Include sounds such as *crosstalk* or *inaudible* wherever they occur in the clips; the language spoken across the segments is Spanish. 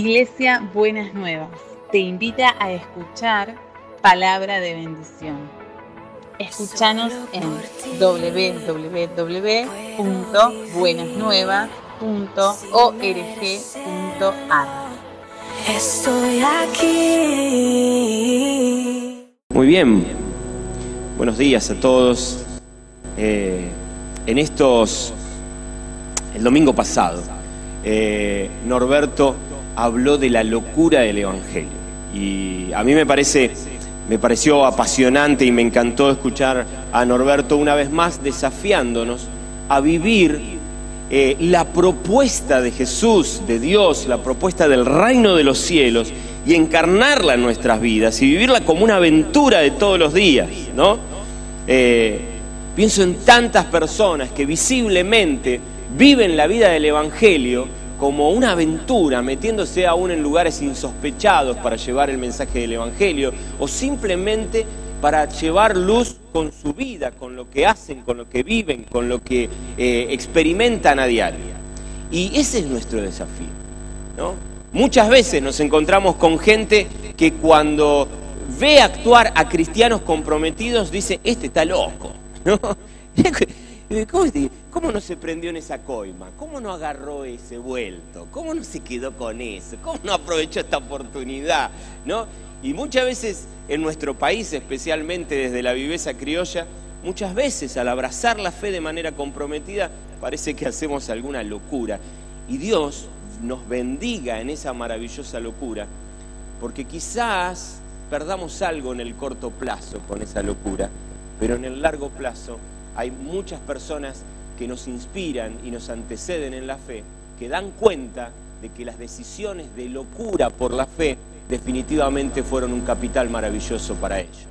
Iglesia Buenas Nuevas te invita a escuchar palabra de bendición. Escúchanos en www.buenasnuevas.org.ar. Estoy aquí. Muy bien, buenos días a todos. Eh, en estos, el domingo pasado, eh, Norberto habló de la locura del Evangelio. Y a mí me parece, me pareció apasionante y me encantó escuchar a Norberto una vez más desafiándonos a vivir eh, la propuesta de Jesús, de Dios, la propuesta del reino de los cielos y encarnarla en nuestras vidas y vivirla como una aventura de todos los días, ¿no? Eh, pienso en tantas personas que visiblemente viven la vida del Evangelio como una aventura, metiéndose aún en lugares insospechados para llevar el mensaje del Evangelio, o simplemente para llevar luz con su vida, con lo que hacen, con lo que viven, con lo que eh, experimentan a diario. Y ese es nuestro desafío. Muchas veces nos encontramos con gente que cuando ve actuar a cristianos comprometidos dice, este está loco. ¿no? *laughs* *laughs* ¿Cómo, no se prendió en esa coima? ¿Cómo no agarró ese vuelto? ¿Cómo no se quedó con eso? ¿Cómo no aprovechó esta oportunidad? ¿No? Y muchas veces en nuestro país, especialmente desde la viveza criolla, muchas veces al abrazar la fe de manera comprometida parece que hacemos alguna locura. Y Dios nos bendiga en esa maravillosa locura, porque quizás perdamos algo en el corto plazo con esa locura, pero en el largo plazo hay muchas personas que nos inspiran y nos anteceden en la fe, que dan cuenta de que las decisiones de locura por la fe definitivamente fueron un capital maravilloso para ellos.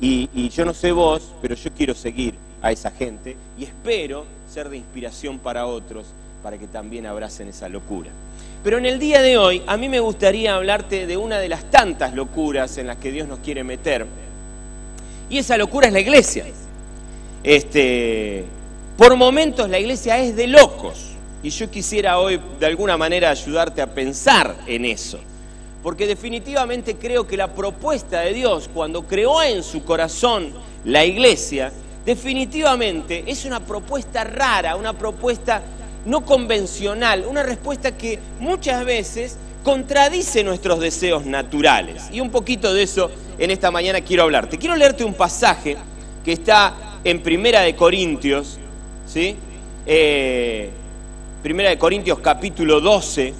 Y, yo no sé vos, pero yo quiero seguir a esa gente y espero ser de inspiración para otros para que también abracen esa locura. Pero en el día de hoy a mí me gustaría hablarte de una de las tantas locuras en las que Dios nos quiere meter. Y esa locura es la iglesia. Este, por momentos la iglesia es de locos. Y yo quisiera hoy de alguna manera ayudarte a pensar en eso. Porque definitivamente creo que la propuesta de Dios cuando creó en su corazón la iglesia, definitivamente es una propuesta rara, una propuesta no convencional, una respuesta que muchas veces contradice nuestros deseos naturales. Y un poquito de eso en esta mañana quiero hablarte. Quiero leerte un pasaje que está en Primera de Corintios, ¿sí? Eh, Primera de Corintios capítulo 12,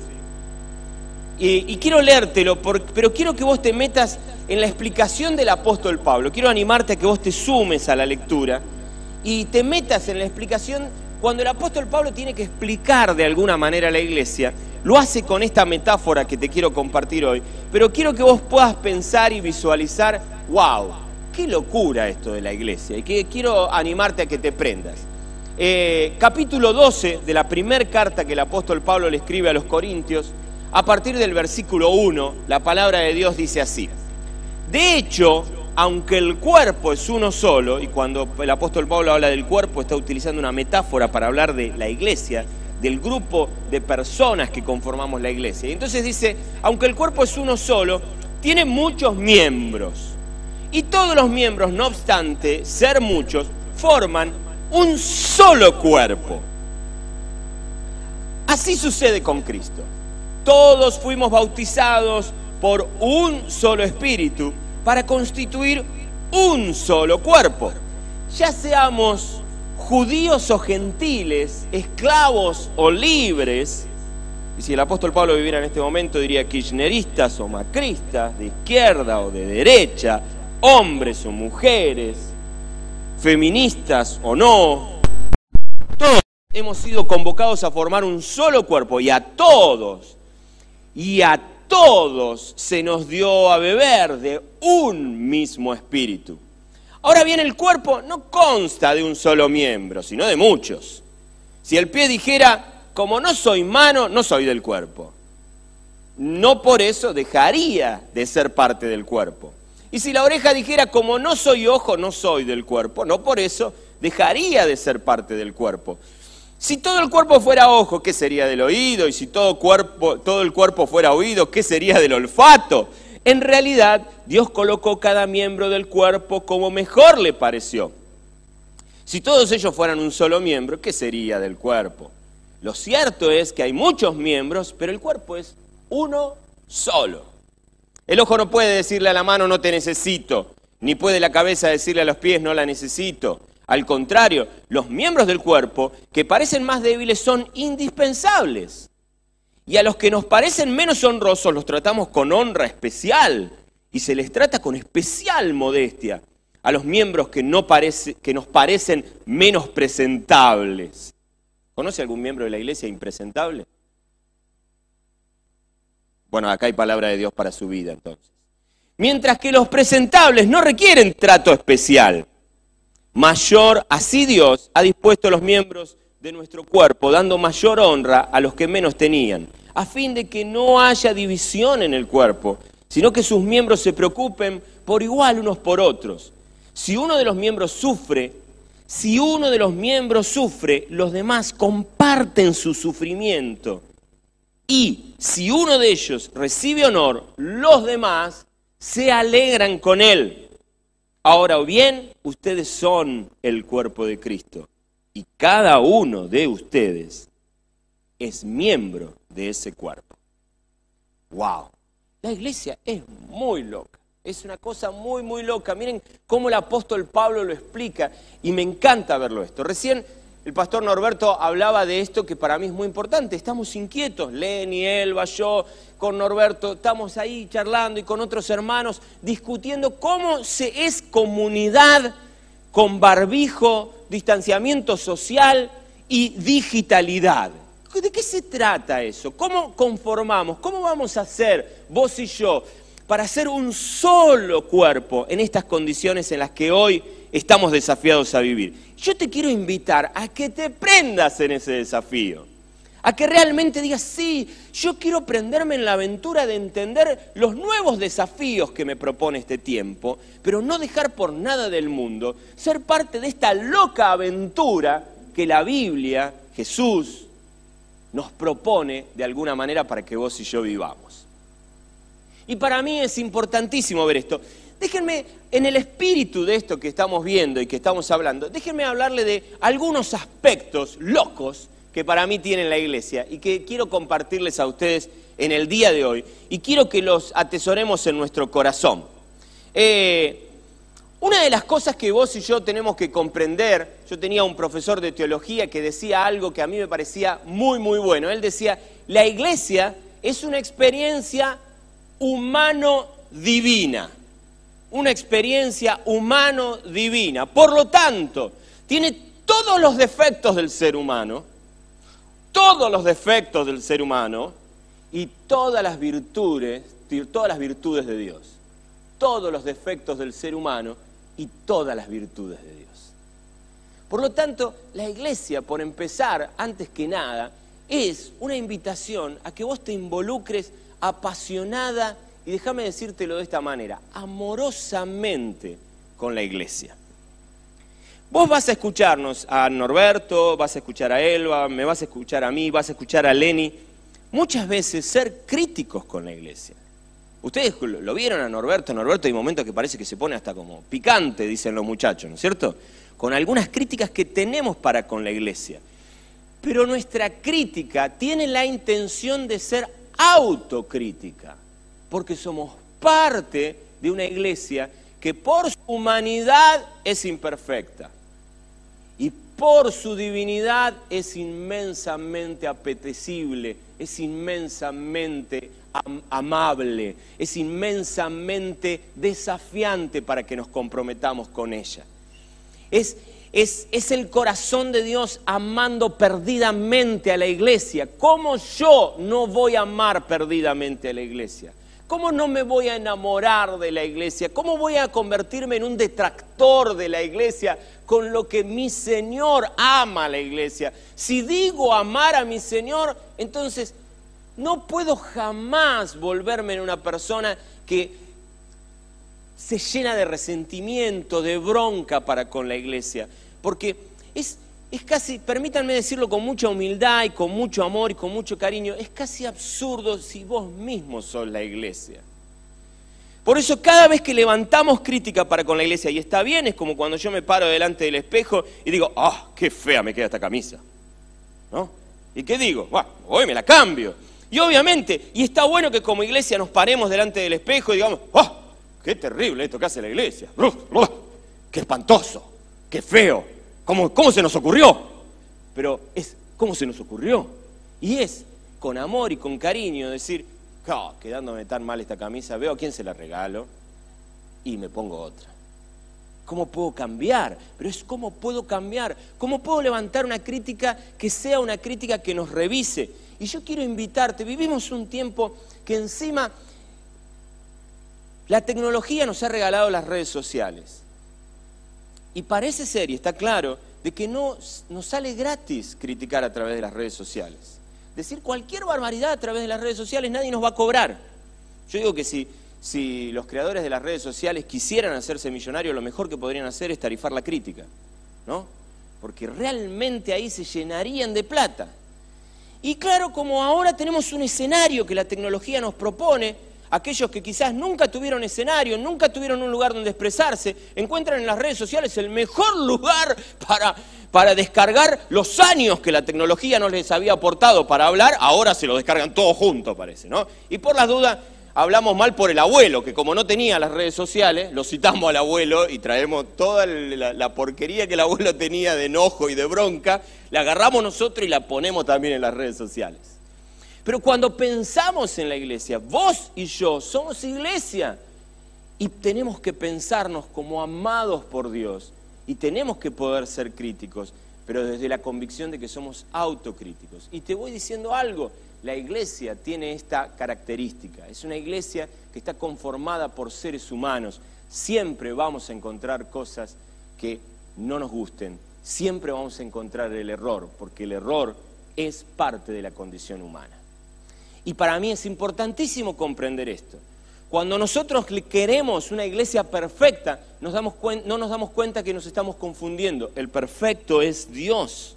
y, quiero leértelo, pero quiero que vos te metas en la explicación del apóstol Pablo. Quiero animarte a que vos te sumes a la lectura y te metas en la explicación cuando el apóstol Pablo tiene que explicar de alguna manera a la iglesia. Lo hace con esta metáfora que te quiero compartir hoy, pero quiero que vos puedas pensar y visualizar, wow, qué locura esto de la iglesia y que quiero animarte a que te prendas. Eh, capítulo 12 de la primera carta que el apóstol Pablo le escribe a los Corintios, a partir del versículo 1, la palabra de Dios dice así. De hecho, aunque el cuerpo es uno solo, y cuando el apóstol Pablo habla del cuerpo está utilizando una metáfora para hablar de la iglesia, del grupo de personas que conformamos la iglesia. Y entonces dice, aunque el cuerpo es uno solo, tiene muchos miembros y todos los miembros, no obstante ser muchos, forman un solo cuerpo. Así sucede con Cristo. Todos fuimos bautizados por un solo espíritu para constituir un solo cuerpo. Ya seamos judíos o gentiles, esclavos o libres, y si el apóstol Pablo viviera en este momento diría kirchneristas o macristas, de izquierda o de derecha, hombres o mujeres, feministas o no, todos hemos sido convocados a formar un solo cuerpo y a todos, y a todos se nos dio a beber de un mismo espíritu. Ahora bien, el cuerpo no consta de un solo miembro, sino de muchos. Si el pie dijera, como no soy mano, no soy del cuerpo, no por eso dejaría de ser parte del cuerpo. Y si la oreja dijera, como no soy ojo, no soy del cuerpo, no por eso dejaría de ser parte del cuerpo. Si todo el cuerpo fuera ojo, ¿qué sería del oído? Y si todo, cuerpo, todo el cuerpo fuera oído, ¿qué sería del olfato? En realidad, Dios colocó cada miembro del cuerpo como mejor le pareció. Si todos ellos fueran un solo miembro, ¿qué sería del cuerpo? Lo cierto es que hay muchos miembros, pero el cuerpo es uno solo. El ojo no puede decirle a la mano no te necesito, ni puede la cabeza decirle a los pies no la necesito. Al contrario, los miembros del cuerpo que parecen más débiles son indispensables. Y a los que nos parecen menos honrosos los tratamos con honra especial y se les trata con especial modestia a los miembros que, no parece, que nos parecen menos presentables. ¿Conoce algún miembro de la iglesia impresentable? Bueno, acá hay palabra de Dios para su vida entonces. Mientras que los presentables no requieren trato especial. Mayor, así Dios ha dispuesto los miembros de nuestro cuerpo, dando mayor honra a los que menos tenían, a fin de que no haya división en el cuerpo, sino que sus miembros se preocupen por igual unos por otros. Si uno de los miembros sufre, si uno de los miembros sufre, los demás comparten su sufrimiento. Y si uno de ellos recibe honor, los demás se alegran con él. Ahora bien, ustedes son el cuerpo de Cristo y cada uno de ustedes es miembro de ese cuerpo. ¡Wow! La iglesia es muy loca. Es una cosa muy, muy loca. Miren cómo el apóstol Pablo lo explica y me encanta verlo esto. Recién el pastor Norberto hablaba de esto que para mí es muy importante. Estamos inquietos, Lenny, Elba, yo, con Norberto, estamos ahí charlando y con otros hermanos discutiendo cómo se es comunidad con barbijo, distanciamiento social y digitalidad. ¿De qué se trata eso? ¿Cómo conformamos? ¿Cómo vamos a hacer vos y yo para ser un solo cuerpo en estas condiciones en las que hoy estamos desafiados a vivir. Yo te quiero invitar a que te prendas en ese desafío, a que realmente digas, sí, yo quiero prenderme en la aventura de entender los nuevos desafíos que me propone este tiempo, pero no dejar por nada del mundo ser parte de esta loca aventura que la Biblia, Jesús, nos propone de alguna manera para que vos y yo vivamos. Y para mí es importantísimo ver esto. Déjenme, en el espíritu de esto que estamos viendo y que estamos hablando, déjenme hablarle de algunos aspectos locos que para mí tiene la iglesia y que quiero compartirles a ustedes en el día de hoy y quiero que los atesoremos en nuestro corazón. Eh, una de las cosas que vos y yo tenemos que comprender, yo tenía un profesor de teología que decía algo que a mí me parecía muy, muy bueno. Él decía, la iglesia es una experiencia humano-divina. Una experiencia humano-divina. Por lo tanto, tiene todos los defectos del ser humano, todos los defectos del ser humano y todas las virtudes, todas las virtudes de Dios. Todos los defectos del ser humano y todas las virtudes de Dios. Por lo tanto, la iglesia, por empezar, antes que nada, es una invitación a que vos te involucres apasionada, y déjame decírtelo de esta manera, amorosamente con la iglesia. Vos vas a escucharnos a Norberto, vas a escuchar a Elba, me vas a escuchar a mí, vas a escuchar a Lenny, muchas veces ser críticos con la iglesia. Ustedes lo vieron a Norberto, Norberto hay momentos que parece que se pone hasta como picante, dicen los muchachos, ¿no es cierto? Con algunas críticas que tenemos para con la iglesia. Pero nuestra crítica tiene la intención de ser autocrítica, porque somos parte de una iglesia que por su humanidad es imperfecta y por su divinidad es inmensamente apetecible, es inmensamente amable, es inmensamente desafiante para que nos comprometamos con ella. Es es, el corazón de Dios amando perdidamente a la iglesia. ¿Cómo yo no voy a amar perdidamente a la iglesia? ¿Cómo no me voy a enamorar de la iglesia? ¿Cómo voy a convertirme en un detractor de la iglesia con lo que mi Señor ama a la iglesia? Si digo amar a mi Señor, entonces no puedo jamás volverme en una persona que se llena de resentimiento, de bronca para con la iglesia porque es, es casi, permítanme decirlo con mucha humildad y con mucho amor y con mucho cariño, es casi absurdo si vos mismo sos la iglesia. Por eso cada vez que levantamos crítica para con la iglesia, y está bien, es como cuando yo me paro delante del espejo y digo, ah, qué fea me queda esta camisa. ¿No? ¿Y qué digo? Bueno, hoy me la cambio. Y obviamente, y está bueno que como iglesia nos paremos delante del espejo y digamos, ah, qué terrible esto que hace la iglesia. Qué espantoso, qué feo. ¿Cómo, cómo se nos ocurrió? Pero es, ¿cómo se nos ocurrió? Y es con amor y con cariño decir, quedándome tan mal esta camisa, veo a quién se la regalo y me pongo otra. ¿Cómo puedo cambiar? Pero es cómo puedo cambiar, cómo puedo levantar una crítica que sea una crítica que nos revise. Y yo quiero invitarte, vivimos un tiempo que encima la tecnología nos ha regalado las redes sociales. Y parece ser, y está claro, de que no nos sale gratis criticar a través de las redes sociales decir cualquier barbaridad a través de las redes sociales, nadie nos va a cobrar. Yo digo que si, los creadores de las redes sociales quisieran hacerse millonarios, lo mejor que podrían hacer es tarifar la crítica, ¿no? Porque realmente ahí se llenarían de plata. Y claro, como ahora tenemos un escenario que la tecnología nos propone, aquellos que quizás nunca tuvieron escenario, nunca tuvieron un lugar donde expresarse, encuentran en las redes sociales el mejor *laughs* lugar para, para descargar los años que la tecnología no les había aportado para hablar, ahora se lo descargan todo junto, parece, ¿no? Y por las dudas, hablamos mal por el abuelo, que como no tenía las redes sociales, lo citamos al abuelo y traemos toda la, la, porquería que el abuelo tenía de enojo y de bronca, la agarramos nosotros y la ponemos también en las redes sociales. Pero cuando pensamos en la iglesia, vos y yo somos iglesia y tenemos que pensarnos como amados por Dios y tenemos que poder ser críticos, pero desde la convicción de que somos autocríticos. Y te voy diciendo algo, la iglesia tiene esta característica, es una iglesia que está conformada por seres humanos. Siempre vamos a encontrar cosas que no nos gusten, siempre vamos a encontrar el error, porque el error es parte de la condición humana. Y para mí es importantísimo comprender esto. Cuando nosotros queremos una iglesia perfecta, no nos damos cuenta que nos estamos confundiendo. El perfecto es Dios.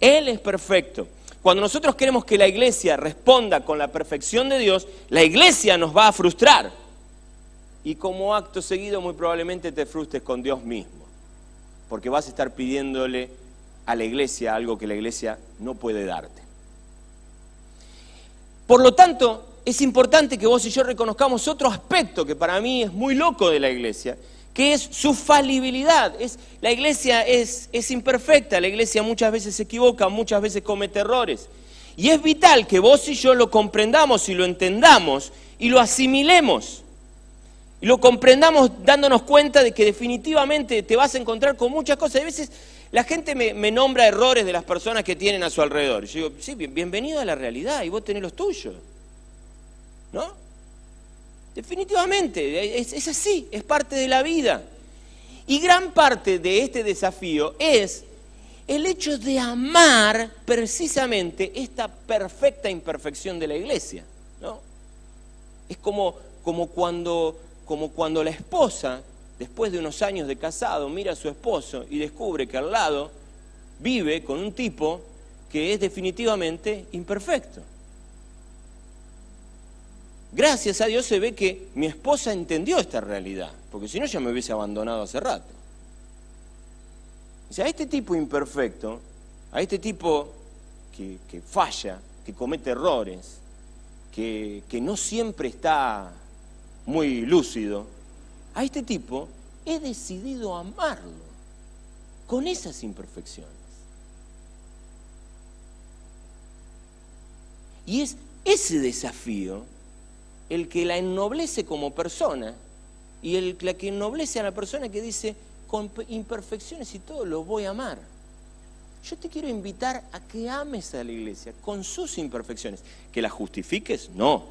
Él es perfecto. Cuando nosotros queremos que la iglesia responda con la perfección de Dios, la iglesia nos va a frustrar. Y como acto seguido muy probablemente te frustres con Dios mismo. Porque vas a estar pidiéndole a la iglesia algo que la iglesia no puede darte. Por lo tanto, es importante que vos y yo reconozcamos otro aspecto que para mí es muy loco de la iglesia, que es su falibilidad. Es, la iglesia es, imperfecta, la iglesia muchas veces se equivoca, muchas veces comete errores. Y es vital que vos y yo lo comprendamos y lo entendamos y lo asimilemos. Y lo comprendamos dándonos cuenta de que definitivamente te vas a encontrar con muchas cosas. A veces la gente me, me, nombra errores de las personas que tienen a su alrededor. Yo digo, sí, bienvenido a la realidad y vos tenés los tuyos. ¿No? Definitivamente, es, así, es parte de la vida. Y gran parte de este desafío es el hecho de amar precisamente esta perfecta imperfección de la iglesia. ¿no? Es como, como, cuando, como cuando la esposa, después de unos años de casado, mira a su esposo y descubre que al lado vive con un tipo que es definitivamente imperfecto. Gracias a Dios se ve que mi esposa entendió esta realidad, porque si no ya me hubiese abandonado hace rato. Sea, a este tipo imperfecto, a este tipo que, falla, que comete errores, que no siempre está muy lúcido, a este tipo he decidido amarlo con esas imperfecciones. Y es ese desafío el que la ennoblece como persona y el la que ennoblece a la persona que dice, con imperfecciones y todo, lo voy a amar. Yo te quiero invitar a que ames a la iglesia con sus imperfecciones. ¿Que la justifiques? No.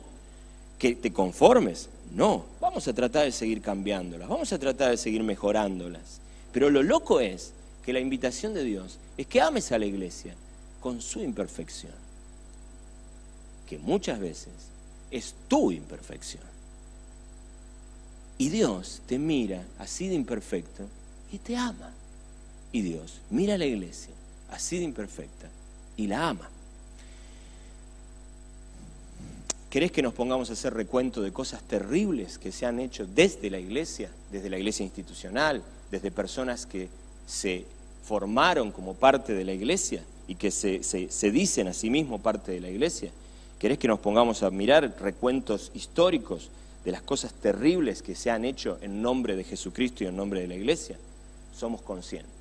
¿Que te conformes? No. Vamos a tratar de seguir cambiándolas, vamos a tratar de seguir mejorándolas. Pero lo loco es que la invitación de Dios es que ames a la iglesia con su imperfección. Que muchas veces es tu imperfección. Y Dios te mira así de imperfecto y te ama. Y Dios mira a la iglesia así de imperfecta, y la ama. ¿Querés que nos pongamos a hacer recuento de cosas terribles que se han hecho desde la iglesia, desde la iglesia institucional, desde personas que se formaron como parte de la iglesia y que se, dicen a sí mismos parte de la iglesia? ¿Querés que nos pongamos a mirar recuentos históricos de las cosas terribles que se han hecho en nombre de Jesucristo y en nombre de la iglesia? Somos conscientes,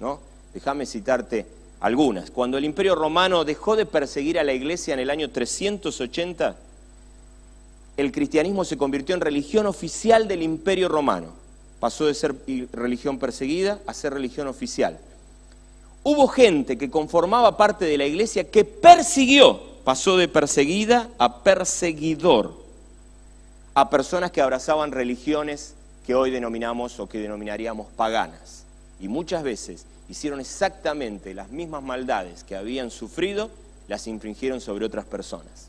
¿no? Déjame citarte algunas. Cuando el imperio romano dejó de perseguir a la iglesia en el año 380, el cristianismo se convirtió en religión oficial del imperio romano. Pasó de ser religión perseguida a ser religión oficial. Hubo gente que conformaba parte de la iglesia que persiguió, pasó de perseguida a perseguidor, a personas que abrazaban religiones que hoy denominamos o que denominaríamos paganas. Y muchas veces hicieron exactamente las mismas maldades que habían sufrido, las infringieron sobre otras personas.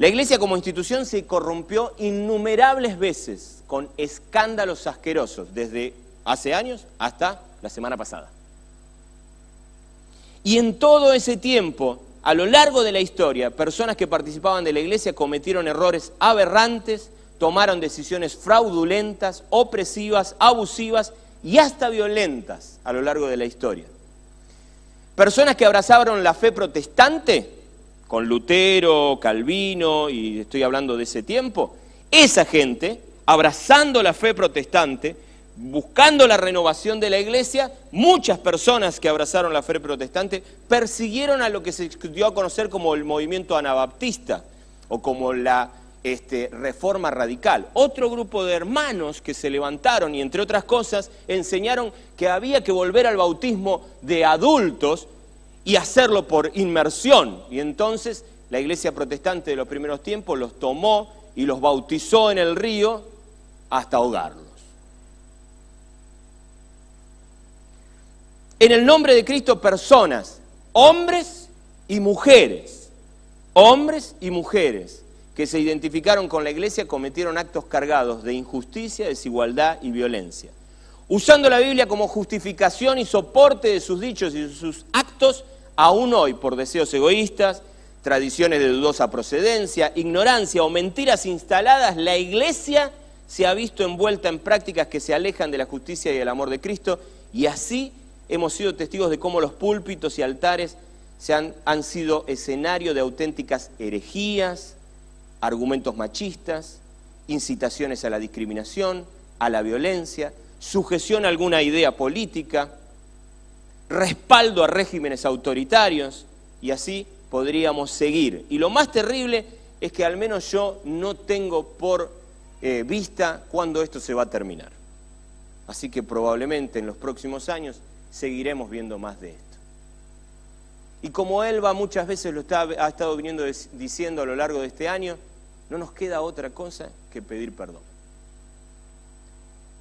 La iglesia como institución se corrompió innumerables veces con escándalos asquerosos, desde hace años hasta la semana pasada. Y en todo ese tiempo, a lo largo de la historia, personas que participaban de la iglesia cometieron errores aberrantes, tomaron decisiones fraudulentas, opresivas, abusivas y hasta violentas a lo largo de la historia. Personas que abrazaron la fe protestante con Lutero, Calvino, y estoy hablando de ese tiempo, esa gente, abrazando la fe protestante, buscando la renovación de la iglesia, muchas personas que abrazaron la fe protestante persiguieron a lo que se dio a conocer como el movimiento anabaptista o como la este, reforma radical. Otro grupo de hermanos que se levantaron y entre otras cosas enseñaron que había que volver al bautismo de adultos y hacerlo por inmersión. Y entonces la iglesia protestante de los primeros tiempos los tomó y los bautizó en el río hasta ahogarlos. En el nombre de Cristo personas, hombres y mujeres, hombres y mujeres que se identificaron con la iglesia cometieron actos cargados de injusticia, desigualdad y violencia. Usando la Biblia como justificación y soporte de sus dichos y sus actos, aún hoy por deseos egoístas, tradiciones de dudosa procedencia, ignorancia o mentiras instaladas, la iglesia se ha visto envuelta en prácticas que se alejan de la justicia y el amor de Cristo y así hemos sido testigos de cómo los púlpitos y altares se han, han sido escenario de auténticas herejías, argumentos machistas, incitaciones a la discriminación, a la violencia, sujeción a alguna idea política, respaldo a regímenes autoritarios y así podríamos seguir. Y lo más terrible es que al menos yo no tengo por eh, vista cuándo esto se va a terminar. Así que probablemente en los próximos años seguiremos viendo más de esto. Y como Elba muchas veces lo ha estado viniendo diciendo a lo largo de este año, no nos queda otra cosa que pedir perdón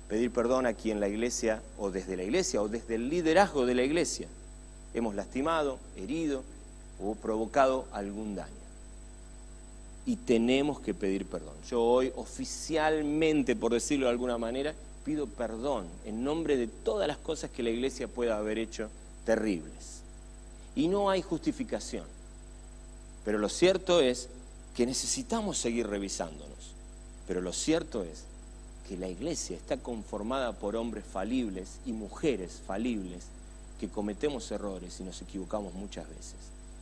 pedir perdón a quien la iglesia, o desde la iglesia, o desde el liderazgo de la iglesia, hemos lastimado, herido o provocado algún daño. Y tenemos que pedir perdón. Yo hoy oficialmente, por decirlo de alguna manera, pido perdón en nombre de todas las cosas que la iglesia pueda haber hecho terribles. Y no hay justificación. Pero lo cierto es que necesitamos seguir revisándonos. Pero lo cierto es que la iglesia está conformada por hombres falibles y mujeres falibles que cometemos errores y nos equivocamos muchas veces.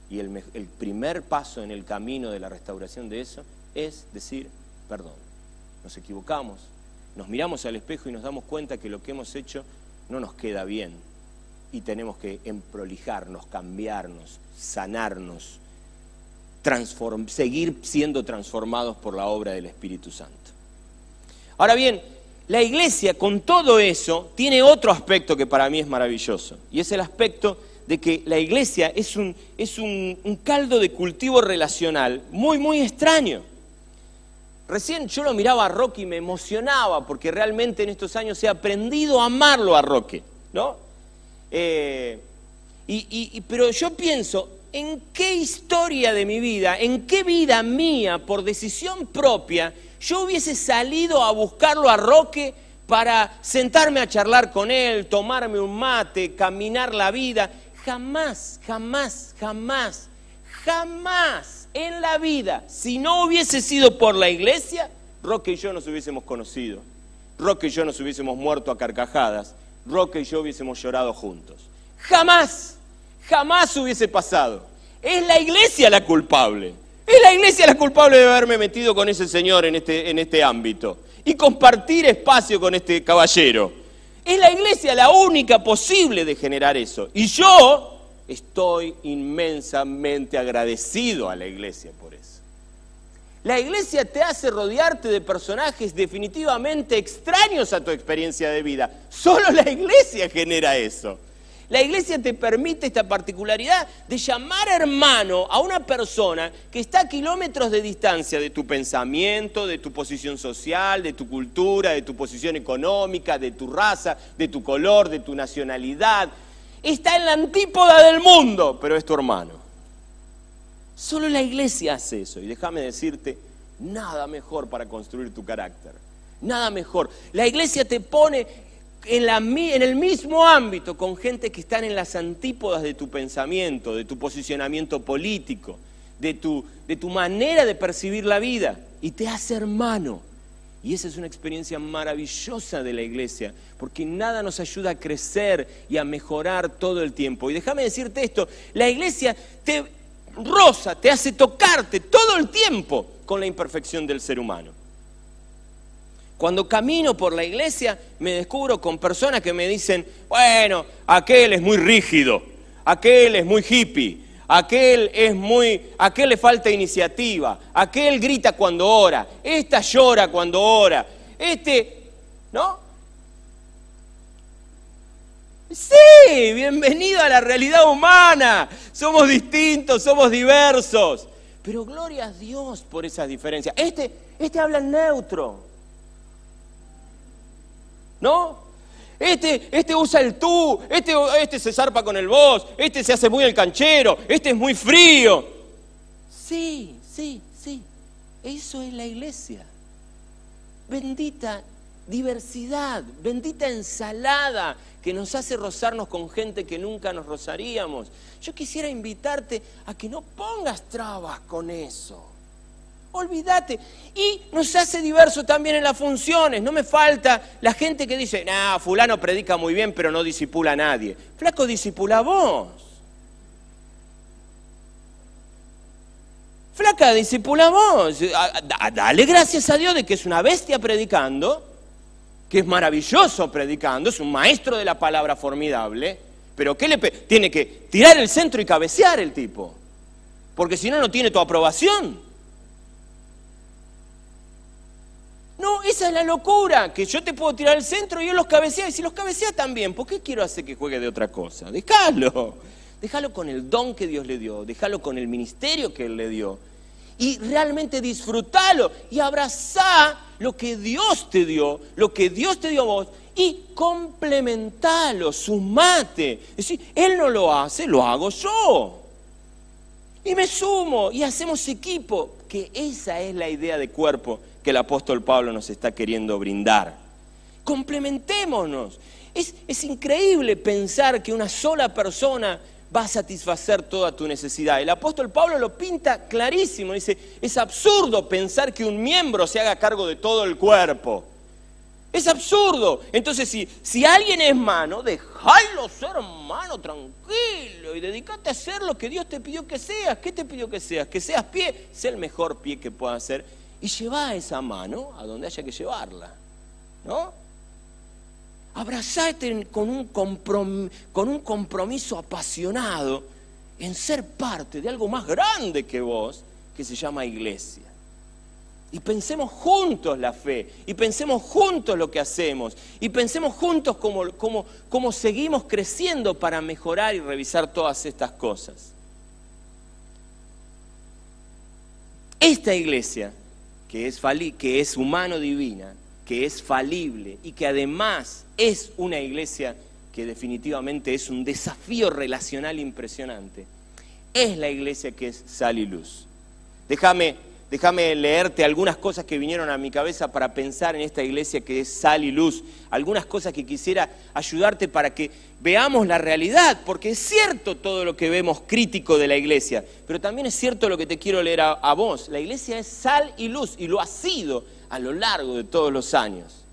Y el, primer paso en el camino de la restauración de eso es decir perdón. Nos equivocamos, nos miramos al espejo y nos damos cuenta que lo que hemos hecho no nos queda bien y tenemos que emprolijarnos, cambiarnos, sanarnos, seguir siendo transformados por la obra del Espíritu Santo. Ahora bien, la iglesia con todo eso tiene otro aspecto que para mí es maravilloso, y es el aspecto de que la iglesia es un, es un, caldo de cultivo relacional muy, muy extraño. Recién yo lo miraba a Roque y me emocionaba porque realmente en estos años he aprendido a amarlo a Roque, ¿no? Eh, y, pero yo pienso, ¿en qué historia de mi vida, en qué vida mía, por decisión propia, yo hubiese salido a buscarlo a Roque para sentarme a charlar con él, tomarme un mate, caminar la vida. jamás, jamás, jamás, jamás en la vida, si no hubiese sido por la iglesia, Roque y yo nos hubiésemos conocido. Roque y yo nos hubiésemos muerto a carcajadas. Roque y yo hubiésemos llorado juntos. Jamás, jamás hubiese pasado. Es la iglesia la culpable. Es la iglesia la culpable de haberme metido con ese señor en este, en este ámbito y compartir espacio con este caballero. Es la iglesia la única posible de generar eso. Y yo estoy inmensamente agradecido a la iglesia por eso. La iglesia te hace rodearte de personajes definitivamente extraños a tu experiencia de vida. Solo la iglesia genera eso. La iglesia te permite esta particularidad de llamar hermano a una persona que está a kilómetros de distancia de tu pensamiento, de tu posición social, de tu cultura, de tu posición económica, de tu raza, de tu color, de tu nacionalidad. Está en la antípoda del mundo, pero es tu hermano. Solo la iglesia hace eso. Y déjame decirte, nada mejor para construir tu carácter. Nada mejor. La iglesia te pone en, el mismo ámbito con gente que están en las antípodas de tu pensamiento, de tu posicionamiento político, de tu, de tu manera de percibir la vida y te hace hermano. Y esa es una experiencia maravillosa de la iglesia, porque nada nos ayuda a crecer y a mejorar todo el tiempo. Y déjame decirte esto, la iglesia te roza, te hace tocarte todo el tiempo con la imperfección del ser humano. Cuando camino por la iglesia me descubro con personas que me dicen, bueno, aquel es muy rígido, aquel es muy hippie, aquel es muy, aquel le falta iniciativa, aquel grita cuando ora, esta llora cuando ora, este, ¿no? Sí, bienvenido a la realidad humana. Somos distintos, somos diversos. Pero gloria a Dios por esas diferencias. Este, este habla neutro. ¿No? Este, este usa el tú, este, este se zarpa con el vos, este se hace muy el canchero, este es muy frío. Sí, sí, sí. Eso es la iglesia. Bendita diversidad, bendita ensalada que nos hace rozarnos con gente que nunca nos rozaríamos. Yo quisiera invitarte a que no pongas trabas con eso. Olvídate. Y nos hace diverso también en las funciones. No me falta la gente que dice, nah, fulano predica muy bien, pero no disipula a nadie. Flaco, disipula vos. Flaca, disipula vos. Dale gracias a Dios de que es una bestia predicando, que es maravilloso predicando, es un maestro de la palabra formidable, pero ¿qué le tiene que tirar el centro y cabecear el tipo? Porque si no, no tiene tu aprobación. No, esa es la locura, que yo te puedo tirar el centro y yo los cabecea, y si los cabecea también, ¿por qué quiero hacer que juegue de otra cosa? Déjalo, déjalo con el don que Dios le dio, déjalo con el ministerio que Él le dio. Y realmente disfrútalo y abrazá lo que Dios te dio, lo que Dios te dio a vos, y complementalo, sumate. Es decir, Él no lo hace, lo hago yo. Y me sumo y hacemos equipo, que esa es la idea de cuerpo que el apóstol Pablo nos está queriendo brindar. Complementémonos. Es, es increíble pensar que una sola persona va a satisfacer toda tu necesidad. El apóstol Pablo lo pinta clarísimo. Dice, es absurdo pensar que un miembro se haga cargo de todo el cuerpo. Es absurdo. Entonces, si, si alguien es mano, déjalo ser mano tranquilo y dedícate a hacer lo que Dios te pidió que seas. ¿Qué te pidió que seas? Que seas pie. Sé el mejor pie que puedas ser y lleva esa mano a donde haya que llevarla. ¿No? Abrazate con un, compromiso apasionado en ser parte de algo más grande que vos, que se llama iglesia. Y pensemos juntos la fe, y pensemos juntos lo que hacemos, y pensemos juntos cómo seguimos creciendo para mejorar y revisar todas estas cosas. Esta iglesia que es, que es humano divina, que es falible y que además es una iglesia que definitivamente es un desafío relacional impresionante, es la iglesia que es sal y luz. Déjame, déjame leerte algunas cosas que vinieron a mi cabeza para pensar en esta iglesia que es sal y luz, algunas cosas que quisiera ayudarte para que veamos la realidad, porque es cierto todo lo que vemos crítico de la iglesia, pero también es cierto lo que te quiero leer a, vos. La iglesia es sal y luz y lo ha sido a lo largo de todos los años.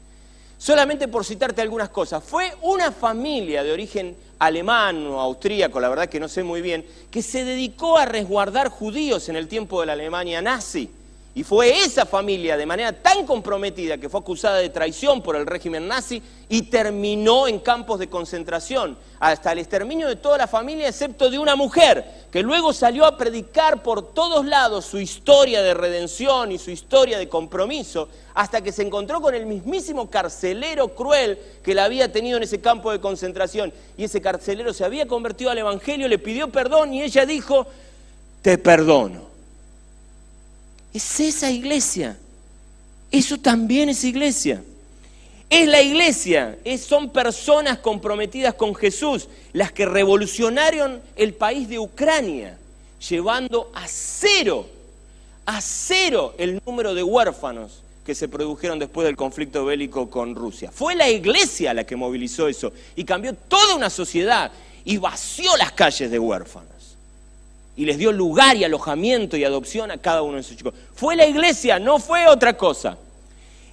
Solamente por citarte algunas cosas, fue una familia de origen alemán o austríaco, la verdad que no sé muy bien, que se dedicó a resguardar judíos en el tiempo de la Alemania nazi. Y fue esa familia de manera tan comprometida que fue acusada de traición por el régimen nazi y terminó en campos de concentración, hasta el exterminio de toda la familia excepto de una mujer, que luego salió a predicar por todos lados su historia de redención y su historia de compromiso, hasta que se encontró con el mismísimo carcelero cruel que la había tenido en ese campo de concentración. Y ese carcelero se había convertido al Evangelio, le pidió perdón y ella dijo, te perdono. Es esa iglesia. Eso también es iglesia. Es la iglesia, son personas comprometidas con Jesús, las que revolucionaron el país de Ucrania, llevando a cero, a cero el número de huérfanos que se produjeron después del conflicto bélico con Rusia. Fue la iglesia la que movilizó eso y cambió toda una sociedad y vació las calles de huérfanos y les dio lugar y alojamiento y adopción a cada uno de esos chicos. Fue la iglesia, no fue otra cosa.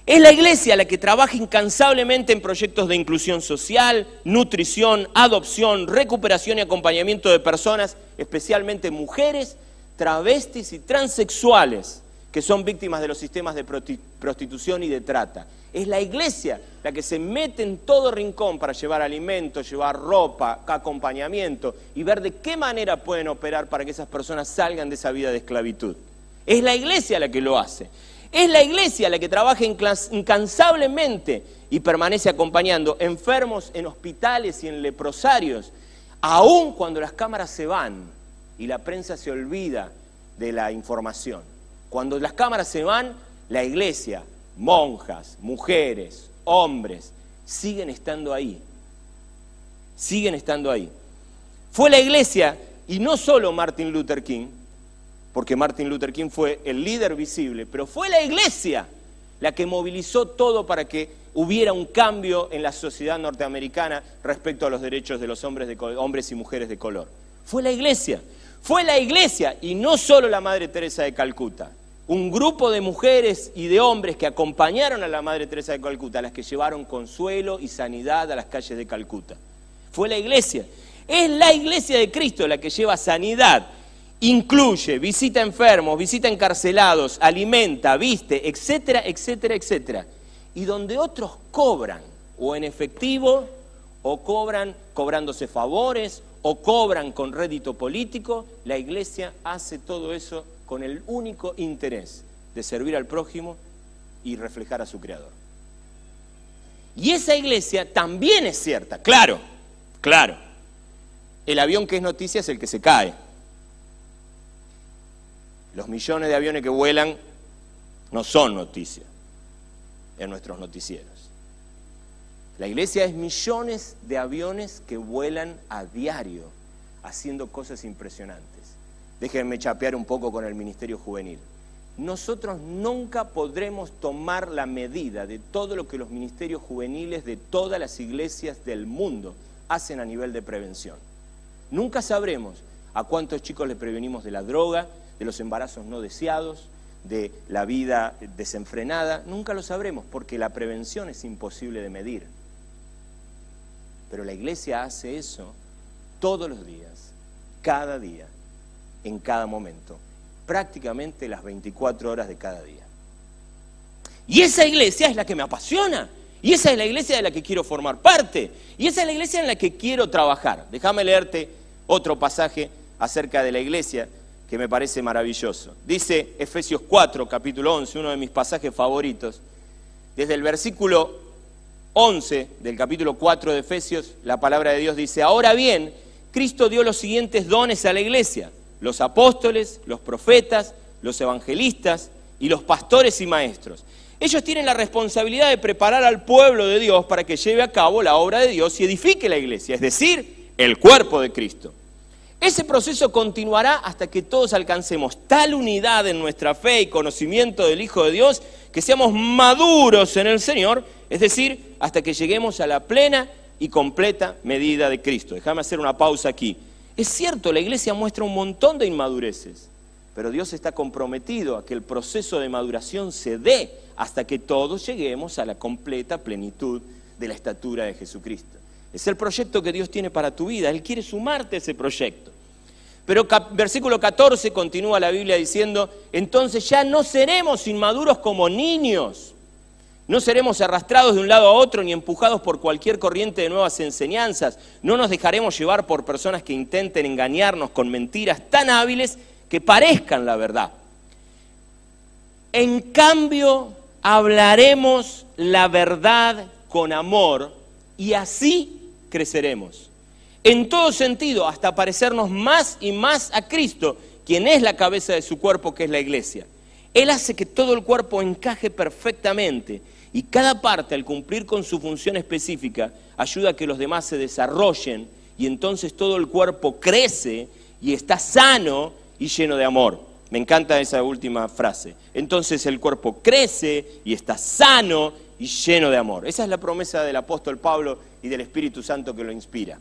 Es la iglesia la que trabaja incansablemente en proyectos de inclusión social, nutrición, adopción, recuperación y acompañamiento de personas, especialmente mujeres, travestis y transexuales que son víctimas de los sistemas de prostitución y de trata. Es la iglesia la que se mete en todo rincón para llevar alimentos, llevar ropa, acompañamiento y ver de qué manera pueden operar para que esas personas salgan de esa vida de esclavitud. Es la iglesia la que lo hace. Es la iglesia la que trabaja incansablemente y permanece acompañando enfermos en hospitales y en leprosarios, aun cuando las cámaras se van y la prensa se olvida de la información. Cuando las cámaras se van, la iglesia, monjas, mujeres, hombres, siguen estando ahí. Siguen estando ahí. Fue la iglesia, y no solo Martin Luther King, porque Martin Luther King fue el líder visible, pero fue la iglesia la que movilizó todo para que hubiera un cambio en la sociedad norteamericana respecto a los derechos de los hombres, de, hombres y mujeres de color. Fue la iglesia. Fue la iglesia y no solo la Madre Teresa de Calcuta un grupo de mujeres y de hombres que acompañaron a la Madre Teresa de Calcuta, las que llevaron consuelo y sanidad a las calles de Calcuta. Fue la iglesia. Es la iglesia de Cristo la que lleva sanidad, incluye, visita enfermos, visita encarcelados, alimenta, viste, etcétera, etcétera, etcétera. Y donde otros cobran, o en efectivo, o cobran cobrándose favores, o cobran con rédito político, la iglesia hace todo eso con el único interés de servir al prójimo y reflejar a su Creador. Y esa iglesia también es cierta, claro, claro. El avión que es noticia es el que se cae. Los millones de aviones que vuelan no son noticia en nuestros noticieros. La iglesia es millones de aviones que vuelan a diario haciendo cosas impresionantes. Déjenme chapear un poco con el Ministerio Juvenil. Nosotros nunca podremos tomar la medida de todo lo que los ministerios juveniles de todas las iglesias del mundo hacen a nivel de prevención. Nunca sabremos a cuántos chicos le prevenimos de la droga, de los embarazos no deseados, de la vida desenfrenada. Nunca lo sabremos porque la prevención es imposible de medir. Pero la iglesia hace eso todos los días, cada día en cada momento, prácticamente las 24 horas de cada día. Y esa iglesia es la que me apasiona. Y esa es la iglesia de la que quiero formar parte. Y esa es la iglesia en la que quiero trabajar. Déjame leerte otro pasaje acerca de la iglesia que me parece maravilloso. Dice Efesios 4, capítulo 11, uno de mis pasajes favoritos. Desde el versículo 11 del capítulo 4 de Efesios, la palabra de Dios dice, ahora bien, Cristo dio los siguientes dones a la iglesia los apóstoles, los profetas, los evangelistas y los pastores y maestros. Ellos tienen la responsabilidad de preparar al pueblo de Dios para que lleve a cabo la obra de Dios y edifique la iglesia, es decir, el cuerpo de Cristo. Ese proceso continuará hasta que todos alcancemos tal unidad en nuestra fe y conocimiento del Hijo de Dios que seamos maduros en el Señor, es decir, hasta que lleguemos a la plena y completa medida de Cristo. Déjame hacer una pausa aquí. Es cierto, la iglesia muestra un montón de inmadureces, pero Dios está comprometido a que el proceso de maduración se dé hasta que todos lleguemos a la completa plenitud de la estatura de Jesucristo. Es el proyecto que Dios tiene para tu vida. Él quiere sumarte a ese proyecto. Pero versículo 14 continúa la Biblia diciendo, entonces ya no seremos inmaduros como niños, no seremos arrastrados de un lado a otro ni empujados por cualquier corriente de nuevas enseñanzas, no nos dejaremos llevar por personas que intenten engañarnos con mentiras tan hábiles que parezcan la verdad. En cambio, hablaremos la verdad con amor y así creceremos. En todo sentido, hasta parecernos más y más a Cristo, quien es la cabeza de su cuerpo, que es la iglesia. Él hace que todo el cuerpo encaje perfectamente y cada parte, al cumplir con su función específica, ayuda a que los demás se desarrollen y entonces todo el cuerpo crece y está sano y lleno de amor. Me encanta esa última frase. Entonces el cuerpo crece y está sano y lleno de amor. Esa es la promesa del apóstol Pablo y del Espíritu Santo que lo inspira.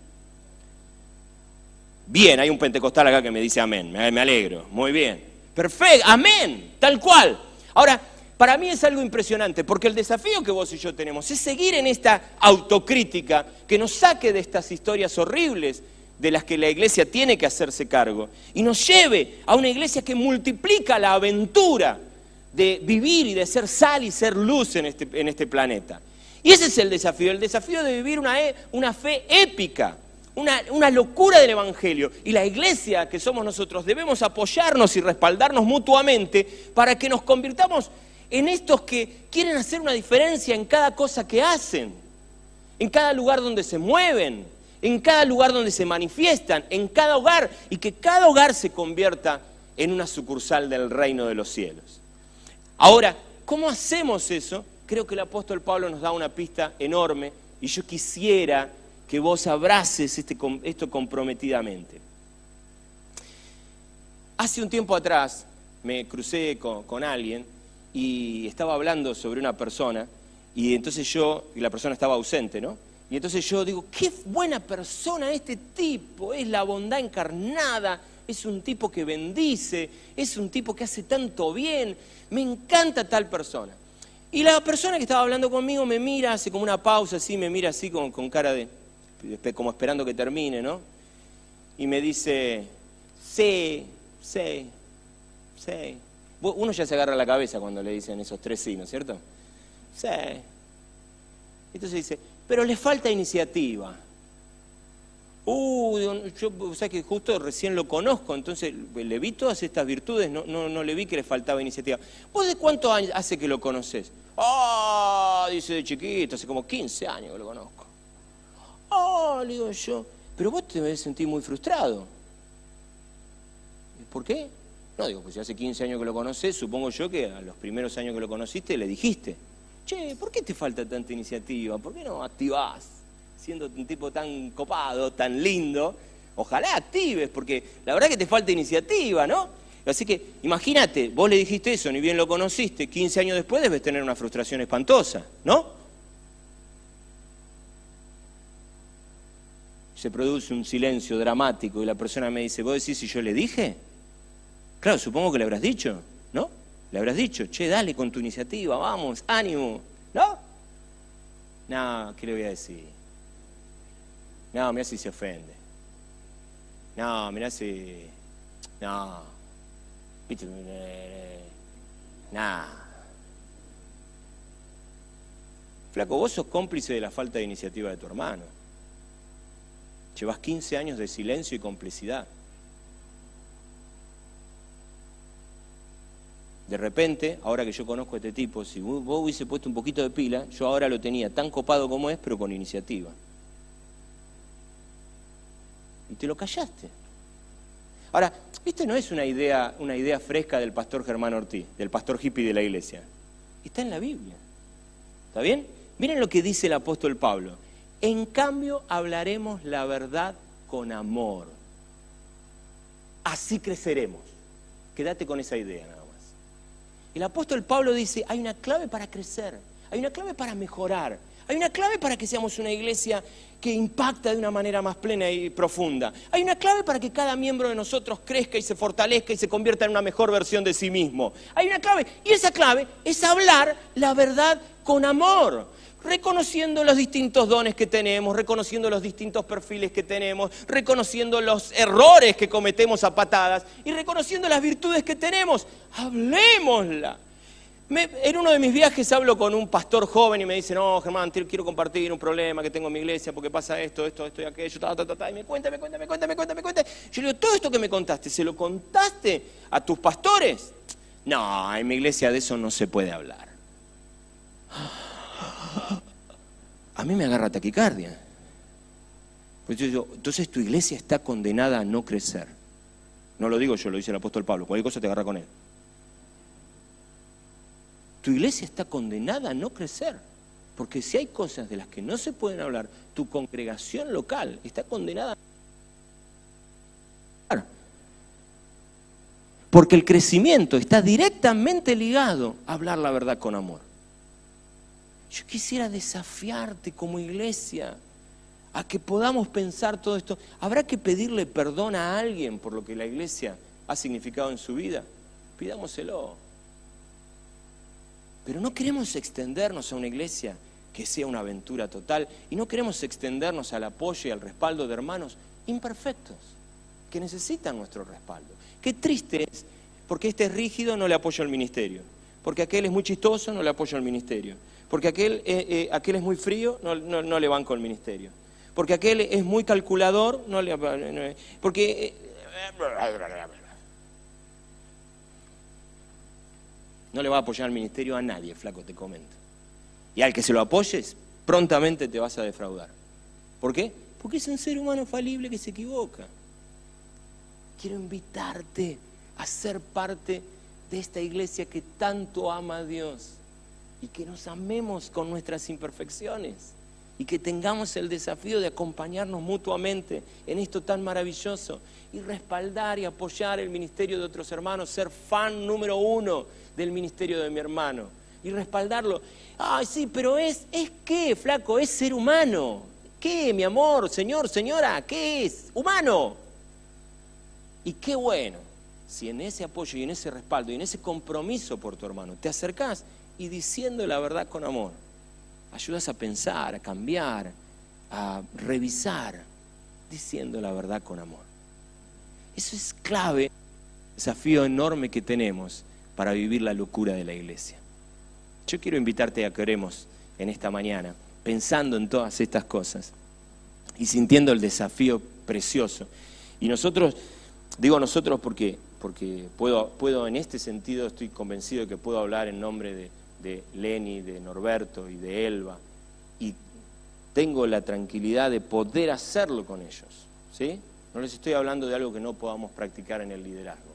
Bien, hay un pentecostal acá que me dice amén, me alegro, muy bien. Perfecto, amén, tal cual. Ahora, para mí es algo impresionante, porque el desafío que vos y yo tenemos es seguir en esta autocrítica que nos saque de estas historias horribles de las que la iglesia tiene que hacerse cargo y nos lleve a una iglesia que multiplica la aventura de vivir y de ser sal y ser luz en este, este planeta. Y ese es el desafío, el desafío de vivir una fe épica, una, una, locura del Evangelio. Y la iglesia que somos nosotros debemos apoyarnos y respaldarnos mutuamente para que nos convirtamos en estos que quieren hacer una diferencia en cada cosa que hacen, en cada lugar donde se mueven, en cada lugar donde se manifiestan, en cada hogar, y que cada hogar se convierta en una sucursal del reino de los cielos. Ahora, ¿cómo hacemos eso? Creo que el apóstol Pablo nos da una pista enorme y yo quisiera que vos abraces este, esto comprometidamente. Hace un tiempo atrás me crucé con, alguien y estaba hablando sobre una persona y entonces yo, y la persona estaba ausente, ¿no? Y entonces yo digo, qué buena persona este tipo, es la bondad encarnada, es un tipo que bendice, es un tipo que hace tanto bien, me encanta tal persona. Y la persona que estaba hablando conmigo me mira, hace como una pausa así, me mira así con, con cara de, como esperando que termine, ¿no? Y me dice, sí, sí, sí. Uno ya se agarra la cabeza cuando le dicen esos tres sí, ¿no es cierto? Sí. Entonces dice, pero le falta iniciativa. Uh, yo, o sea que justo recién lo conozco, entonces le vi todas estas virtudes, no, no, no le vi que le faltaba iniciativa. ¿Vos de cuánto hace que lo conoces? Ah, dice de chiquito, hace como 15 años que lo conozco. Digo yo, pero vos te debes sentir muy frustrado. ¿Por qué? No, digo, pues si hace 15 años que lo conoces, supongo yo que a los primeros años que lo conociste le dijiste, che, ¿por qué te falta tanta iniciativa? ¿Por qué no activás? siendo un tipo tan copado, tan lindo, ojalá actives, porque la verdad que te falta iniciativa, ¿no? Así que imagínate, vos le dijiste eso, ni bien lo conociste, 15 años después debes tener una frustración espantosa, ¿no? Se produce un silencio dramático y la persona me dice, ¿vos decís si yo le dije? Claro, supongo que le habrás dicho, ¿no? Le habrás dicho, che, dale con tu iniciativa, vamos, ánimo, ¿no? No, ¿qué le voy a decir? No, mira si se ofende. No, mira si. No. ¿Viste? Nah. Flaco, vos sos cómplice de la falta de iniciativa de tu hermano. Llevas 15 años de silencio y complicidad. De repente, ahora que yo conozco a este tipo, si vos hubiese puesto un poquito de pila, yo ahora lo tenía tan copado como es, pero con iniciativa y te lo callaste. Ahora, esta no es una idea, una idea fresca del pastor Germán Ortiz, del pastor hippie de la iglesia. Está en la Biblia. ¿Está bien? Miren lo que dice el apóstol Pablo. En cambio, hablaremos la verdad con amor. así creceremos. Quédate con esa idea nada más. El apóstol Pablo dice, hay una clave para crecer, hay una clave para mejorar, hay una clave para que seamos una iglesia que impacta de una manera más plena y profunda. Hay una clave para que cada miembro de nosotros crezca y se fortalezca y se convierta en una mejor versión de sí mismo. Hay una clave y esa clave es hablar la verdad con amor reconociendo los distintos dones que tenemos, reconociendo los distintos perfiles que tenemos, reconociendo los errores que cometemos a patadas y reconociendo las virtudes que tenemos. Hablemosla. en uno de mis viajes hablo con un pastor joven y me dice, no, Germán, quiero compartir un problema que tengo en mi iglesia porque pasa esto, esto, esto y aquello, ta, ta, ta, y me cuenta, me cuenta, me cuenta, me cuenta, me cuenta. Yo le digo, todo esto que me contaste, ¿se lo contaste a tus pastores? No, en mi iglesia de eso no se puede hablar a mí me agarra taquicardia. Pues entonces tu iglesia está condenada a no crecer. No lo digo yo, lo dice el apóstol Pablo. Cualquier cosa te agarra con él. Tu iglesia está condenada a no crecer. Porque si hay cosas de las que no se pueden hablar, tu congregación local está condenada a porque el crecimiento está directamente ligado a hablar la verdad con amor. Yo quisiera desafiarte como iglesia a que podamos pensar todo esto. ¿Habrá que pedirle perdón a alguien por lo que la iglesia ha significado en su vida? Pidámoselo. Pero no queremos extendernos a una iglesia que sea una aventura total y no queremos extendernos al apoyo y al respaldo de hermanos imperfectos que necesitan nuestro respaldo. Qué triste es, porque este es rígido, no le apoyo al ministerio. Porque aquel es muy chistoso, no le apoyo al ministerio. Porque aquel, eh, eh, aquel es muy frío, no, no, le banco el ministerio. Porque aquel es muy calculador, no le... porque... Eh, no le va a apoyar al ministerio a nadie, flaco, te comento. Y al que se lo apoyes, prontamente te vas a defraudar. ¿Por qué? Porque es un ser humano falible que se equivoca. Quiero invitarte a ser parte de esta iglesia que tanto ama a Dios y que nos amemos con nuestras imperfecciones y que tengamos el desafío de acompañarnos mutuamente en esto tan maravilloso y respaldar y apoyar el ministerio de otros hermanos, ser fan número uno del ministerio de mi hermano y respaldarlo. Ay, sí, pero es, ¿es qué, flaco? Es ser humano. ¿Qué, mi amor, señor, señora? ¿Qué es? Humano. Y qué bueno si en ese apoyo y en ese respaldo y en ese compromiso por tu hermano te acercás y diciendo la verdad con amor. Ayudas a pensar, a cambiar, a revisar, diciendo la verdad con amor. Eso es clave, desafío enorme que tenemos para vivir la locura de la iglesia. Yo quiero invitarte a que oremos en esta mañana, pensando en todas estas cosas y sintiendo el desafío precioso. Y nosotros, digo nosotros porque, porque puedo, puedo en este sentido, estoy convencido de que puedo hablar en nombre de, de Lenny, de Norberto y de Elba, y tengo la tranquilidad de poder hacerlo con ellos. ¿sí? No les estoy hablando de algo que no podamos practicar en el liderazgo.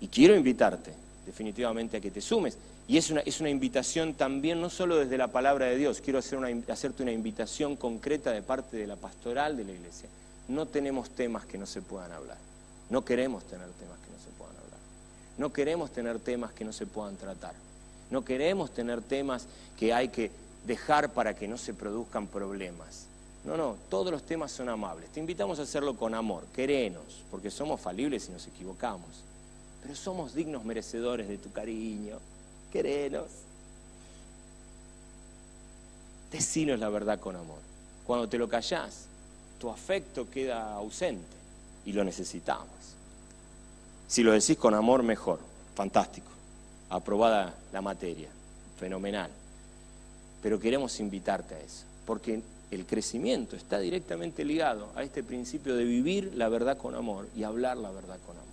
Y quiero invitarte definitivamente a que te sumes. Y es una, es una invitación también, no solo desde la palabra de Dios, quiero hacer una, hacerte una invitación concreta de parte de la pastoral de la iglesia. No tenemos temas que no se puedan hablar. No queremos tener temas que no se puedan hablar. No queremos tener temas que no se puedan tratar. No queremos tener temas que hay que dejar para que no se produzcan problemas. No, no, todos los temas son amables. Te invitamos a hacerlo con amor, querenos, porque somos falibles y nos equivocamos. Pero somos dignos merecedores de tu cariño. Querenos. Decinos la verdad con amor. Cuando te lo callás, tu afecto queda ausente y lo necesitamos. Si lo decís con amor, mejor. Fantástico aprobada la materia, fenomenal. Pero queremos invitarte a eso, porque el crecimiento está directamente ligado a este principio de vivir la verdad con amor y hablar la verdad con amor.